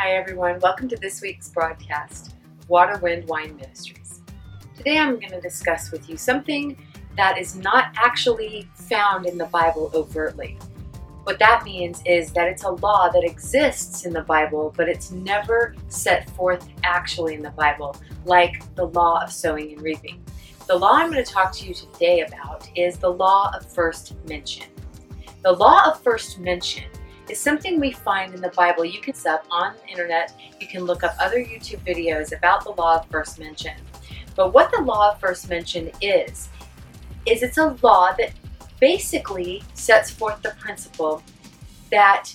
Hi, everyone. Welcome to this week's broadcast, Water, Wind, Wine Ministries. Today I'm going to discuss with you something that is not actually found in the Bible overtly. What that means is that it's a law that exists in the Bible, but it's never set forth actually in the Bible, like the law of sowing and reaping. The law I'm going to talk to you today about is the law of first mention. The law of first mention is something we find in the Bible. You can up on the internet, you can look up other YouTube videos about the law of first mention. But what the law of first mention is, is it's a law that basically sets forth the principle that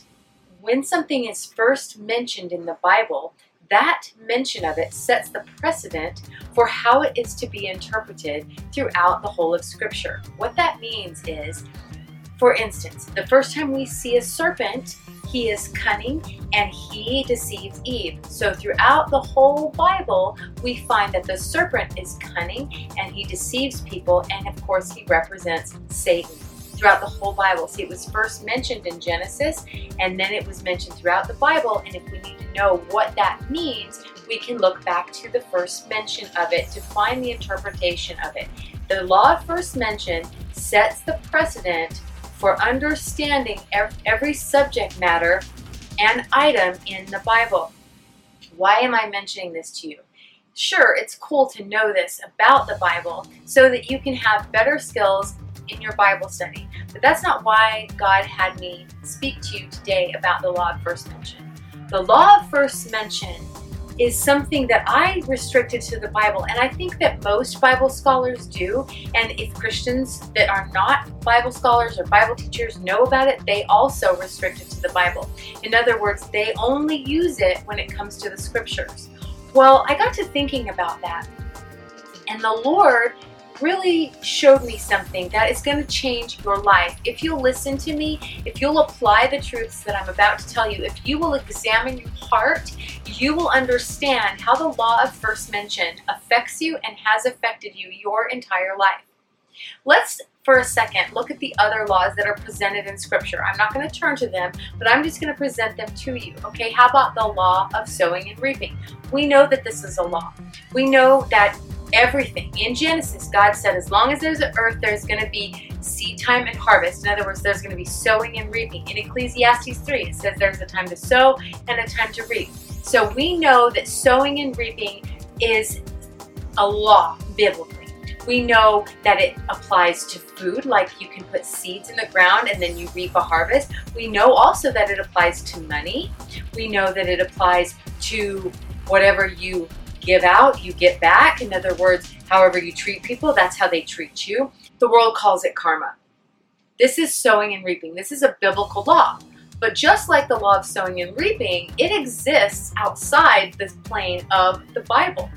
when something is first mentioned in the Bible, that mention of it sets the precedent for how it is to be interpreted throughout the whole of Scripture. What that means is for instance, the first time we see a serpent, he is cunning and he deceives Eve. So throughout the whole Bible, we find that the serpent is cunning and he deceives people, and of course, he represents Satan throughout the whole Bible. See, it was first mentioned in Genesis, and then it was mentioned throughout the Bible. And if we need to know what that means, we can look back to the first mention of it to find the interpretation of it. The law of first mention sets the precedent for understanding every subject matter and item in the Bible. Why am I mentioning this to you? Sure, it's cool to know this about the Bible so that you can have better skills in your Bible study. But that's not why God had me speak to you today about the law of first mention. The law of first mention is something that I restricted to the Bible, and I think that most Bible scholars do. And if Christians that are not Bible scholars or Bible teachers know about it, they also restrict it to the Bible. In other words, they only use it when it comes to the scriptures. Well, I got to thinking about that, and the Lord really showed me something that is going to change your life. If you'll listen to me, if you'll apply the truths that I'm about to tell you, if you will examine your heart, you will understand how the law of first mention affects you and has affected you your entire life. Let's, for a second, look at the other laws that are presented in Scripture. I'm not going to turn to them, but I'm just going to present them to you. Okay, how about the law of sowing and reaping? We know that this is a law. We know that everything. In Genesis, God said, as long as there's an earth, there's going to be seed time and harvest. In other words, there's going to be sowing and reaping. In Ecclesiastes 3, it says there's a time to sow and a time to reap. So we know that sowing and reaping is a law biblically. We know that it applies to food, like you can put seeds in the ground and then you reap a harvest. We know also that it applies to money. We know that it applies to whatever you give out, you get back. In other words, however you treat people, that's how they treat you. The world calls it karma. This is sowing and reaping. This is a biblical law. But just like the law of sowing and reaping, it exists outside the plane of the Bible.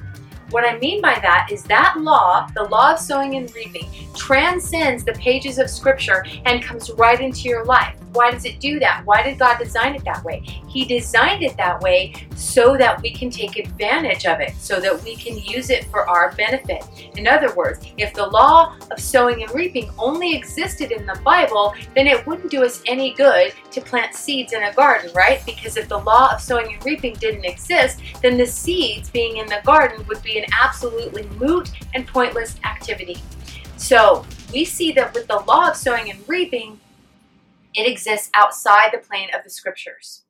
What I mean by that is that law, the law of sowing and reaping, transcends the pages of Scripture and comes right into your life. Why does it do that? Why did God design it that way? He designed it that way so that we can take advantage of it, so that we can use it for our benefit. In other words, if the law of sowing and reaping only existed in the Bible, then it wouldn't do us any good to plant seeds in a garden, right? Because if the law of sowing and reaping didn't exist, then the seeds being in the garden would be an absolutely moot and pointless activity. So we see that with the law of sowing and reaping, it exists outside the plane of the scriptures.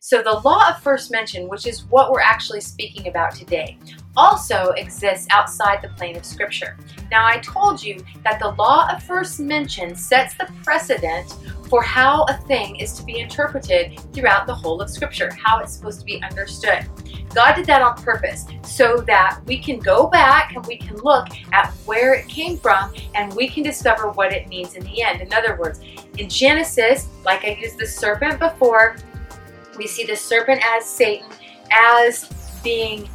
So the law of first mention, which is what we're actually speaking about today, also exists outside the plane of Scripture. Now, I told you that the law of first mention sets the precedent for how a thing is to be interpreted throughout the whole of Scripture, how it's supposed to be understood. God did that on purpose so that we can go back and we can look at where it came from and we can discover what it means in the end. In other words, in Genesis, like I used the serpent before, we see the serpent as Satan, as being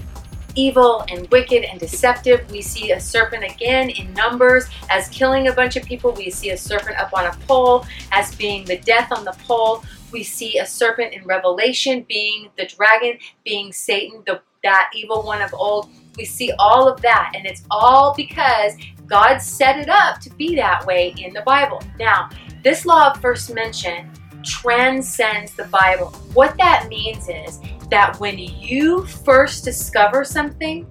evil and wicked and deceptive. We see a serpent again in Numbers as killing a bunch of people. We see a serpent up on a pole as being the death on the pole. We see a serpent in Revelation being the dragon, being Satan, the, that evil one of old. We see all of that, and it's all because God set it up to be that way in the Bible. Now, this law of first mention transcends the Bible. What that means is that when you first discover something,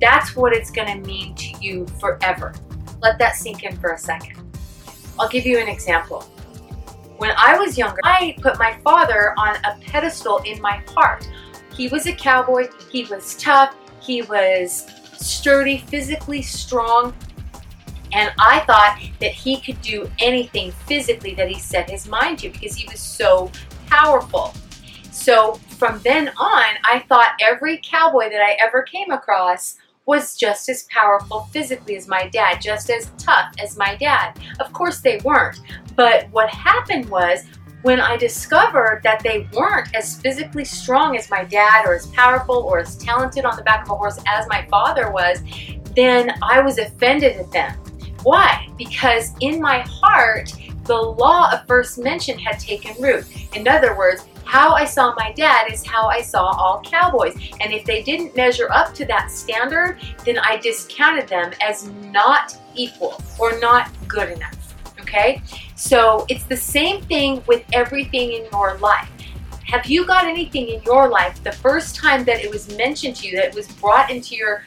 that's what it's going to mean to you forever. Let that sink in for a second. I'll give you an example. When I was younger, I put my father on a pedestal in my heart. He was a cowboy, he was tough, he was sturdy, physically strong, and I thought that he could do anything physically that he set his mind to because he was so powerful. So from then on, I thought every cowboy that I ever came across was just as powerful physically as my dad, just as tough as my dad. Of course, they weren't. But what happened was when I discovered that they weren't as physically strong as my dad, or as powerful, or as talented on the back of a horse as my father was, then I was offended at them. Why? Because in my heart, the law of first mention had taken root. In other words, how I saw my dad is how I saw all cowboys. And if they didn't measure up to that standard, then I discounted them as not equal or not good enough. Okay? So it's the same thing with everything in your life. Have you got anything in your life the first time that it was mentioned to you, that it was brought into your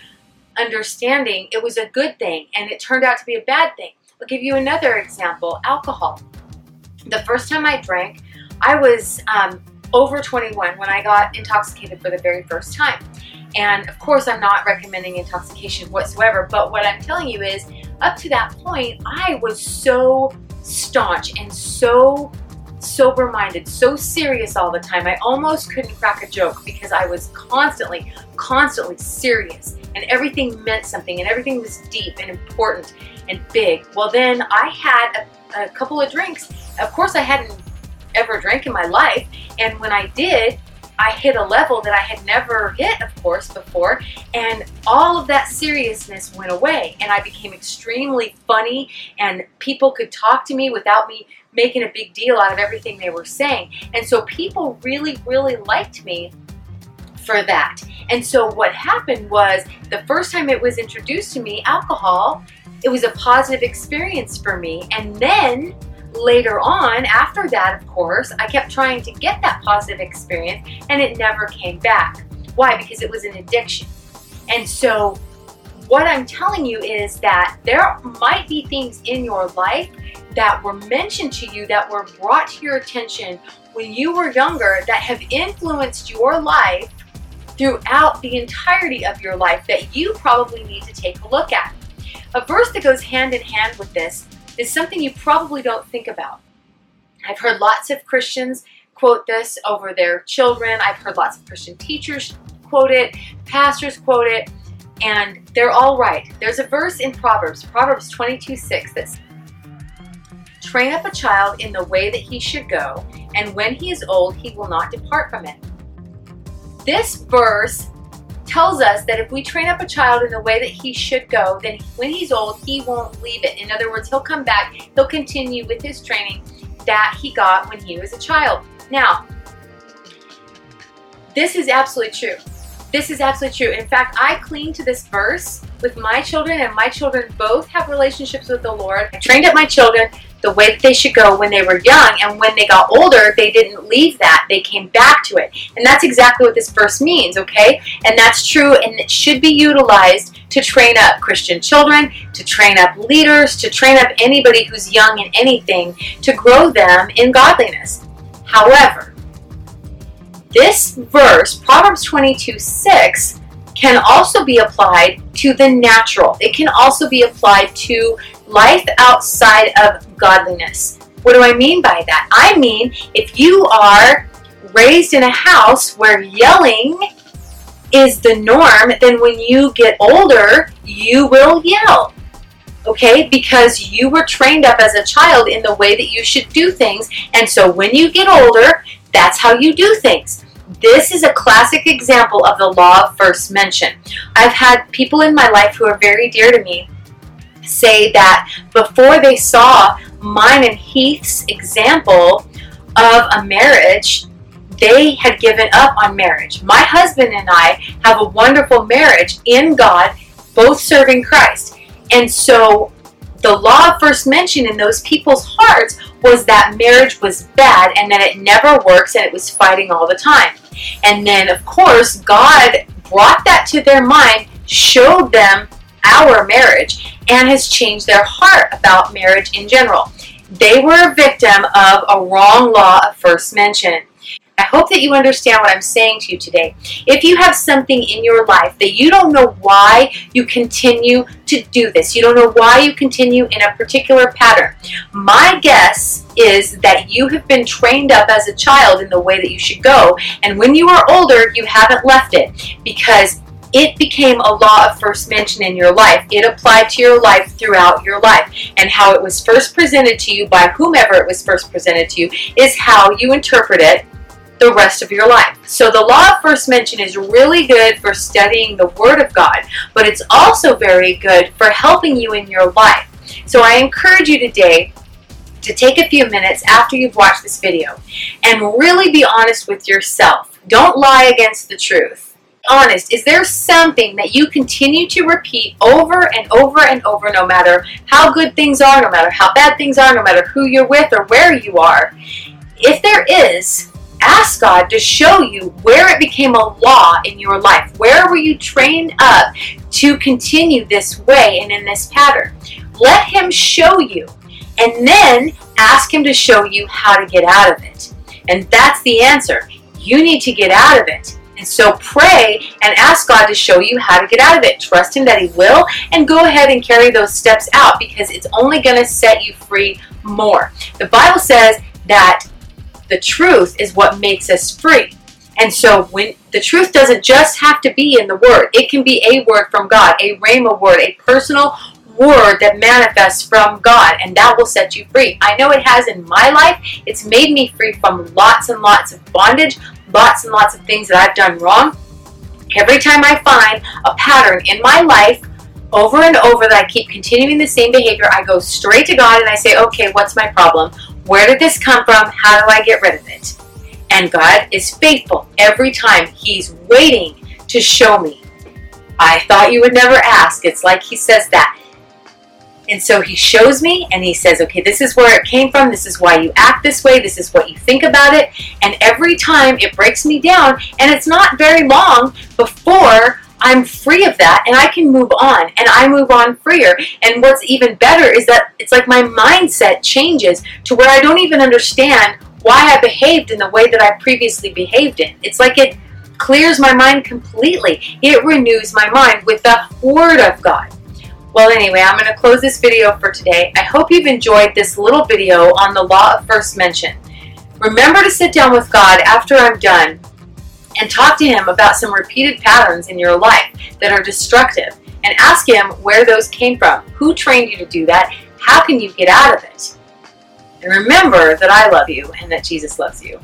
understanding, it was a good thing and it turned out to be a bad thing? I'll give you another example alcohol. The first time I drank, I was um, over 21 when I got intoxicated for the very first time. And of course, I'm not recommending intoxication whatsoever, but what I'm telling you is up to that point, I was so staunch and so sober minded, so serious all the time. I almost couldn't crack a joke because I was constantly, constantly serious and everything meant something and everything was deep and important and big. Well, then I had a, a couple of drinks. Of course, I hadn't ever drank in my life. And when I did, I hit a level that I had never hit, of course, before, and all of that seriousness went away, and I became extremely funny, and people could talk to me without me making a big deal out of everything they were saying. And so people really, really liked me for that. And so what happened was the first time it was introduced to me, alcohol, it was a positive experience for me. And then later on, after that, of course, I kept trying to get that positive experience and it never came back. Why? Because it was an addiction. And so, what I'm telling you is that there might be things in your life that were mentioned to you, that were brought to your attention when you were younger, that have influenced your life throughout the entirety of your life that you probably need to take a look at. A verse that goes hand in hand with this is something you probably don't think about. I've heard lots of Christians quote this over their children. I've heard lots of Christian teachers quote it, pastors quote it, and they're all right. There's a verse in Proverbs, Proverbs 22 6, that says, Train up a child in the way that he should go, and when he is old, he will not depart from it. This verse tells us that if we train up a child in the way that he should go, then when he's old, he won't leave it. In other words, he'll come back, he'll continue with his training that he got when he was a child. Now, this is absolutely true. This is absolutely true. In fact, I cling to this verse with my children, and my children both have relationships with the Lord. I trained up my children the way that they should go when they were young, and when they got older, they didn't leave that. They came back to it. And that's exactly what this verse means, okay? And that's true, and it should be utilized to train up Christian children, to train up leaders, to train up anybody who's young in anything, to grow them in godliness. However, this verse, Proverbs 22 6, can also be applied to the natural. It can also be applied to life outside of godliness. What do I mean by that? I mean, if you are raised in a house where yelling is the norm, then when you get older, you will yell. Okay? Because you were trained up as a child in the way that you should do things. And so when you get older, that's how you do things. This is a classic example of the law of first mention. I've had people in my life who are very dear to me say that before they saw mine and Heath's example of a marriage, they had given up on marriage. My husband and I have a wonderful marriage in God, both serving Christ. And so the law first mentioned in those people's hearts was that marriage was bad and that it never works and it was fighting all the time. And then, of course, God brought that to their mind, showed them our marriage, and has changed their heart about marriage in general. They were a victim of a wrong law of first mention. I hope that you understand what I'm saying to you today. If you have something in your life that you don't know why you continue to do this, you don't know why you continue in a particular pattern, my guess is that you have been trained up as a child in the way that you should go, and when you are older, you haven't left it because it became a law of first mention in your life. It applied to your life throughout your life. And how it was first presented to you by whomever it was first presented to you is how you interpret it the rest of your life. So the law of first mention is really good for studying the Word of God, but it's also very good for helping you in your life. So I encourage you today to take a few minutes after you've watched this video and really be honest with yourself. Don't lie against the truth. Honest, is there something that you continue to repeat over and over and over, no matter how good things are, no matter how bad things are, no matter who you're with or where you are? If there is, ask God to show you where it became a law in your life. Where were you trained up to continue this way and in this pattern? Let Him show you, and then ask Him to show you how to get out of it. And that's the answer. You need to get out of it. And so pray and ask God to show you how to get out of it. Trust Him that He will, and go ahead and carry those steps out because it's only going to set you free more. The Bible says that the truth is what makes us free. And so when the truth doesn't just have to be in the word, it can be a word from God, a rhema word, a personal word that manifests from God, and that will set you free. I know it has in my life. It's made me free from lots and lots of bondage, lots and lots of things that I've done wrong. Every time I find a pattern in my life over and over that I keep continuing the same behavior, I go straight to God and I say, okay, what's my problem? Where did this come from? How do I get rid of it? And God is faithful every time. He's waiting to show me. I thought you would never ask. It's like He says that. And so He shows me and He says, okay, this is where it came from. This is why you act this way. This is what you think about it. And every time it breaks me down. And it's not very long before I'm free of that and I can move on and I move on freer. And what's even better is that it's like my mindset changes to where I don't even understand why I behaved in the way that I previously behaved in. It's like it clears my mind completely. It renews my mind with the Word of God. Well, anyway, I'm going to close this video for today. I hope you've enjoyed this little video on the law of first mention. Remember to sit down with God after I'm done and talk to him about some repeated patterns in your life that are destructive and ask him where those came from. Who trained you to do that? How can you get out of it? And remember that I love you and that Jesus loves you.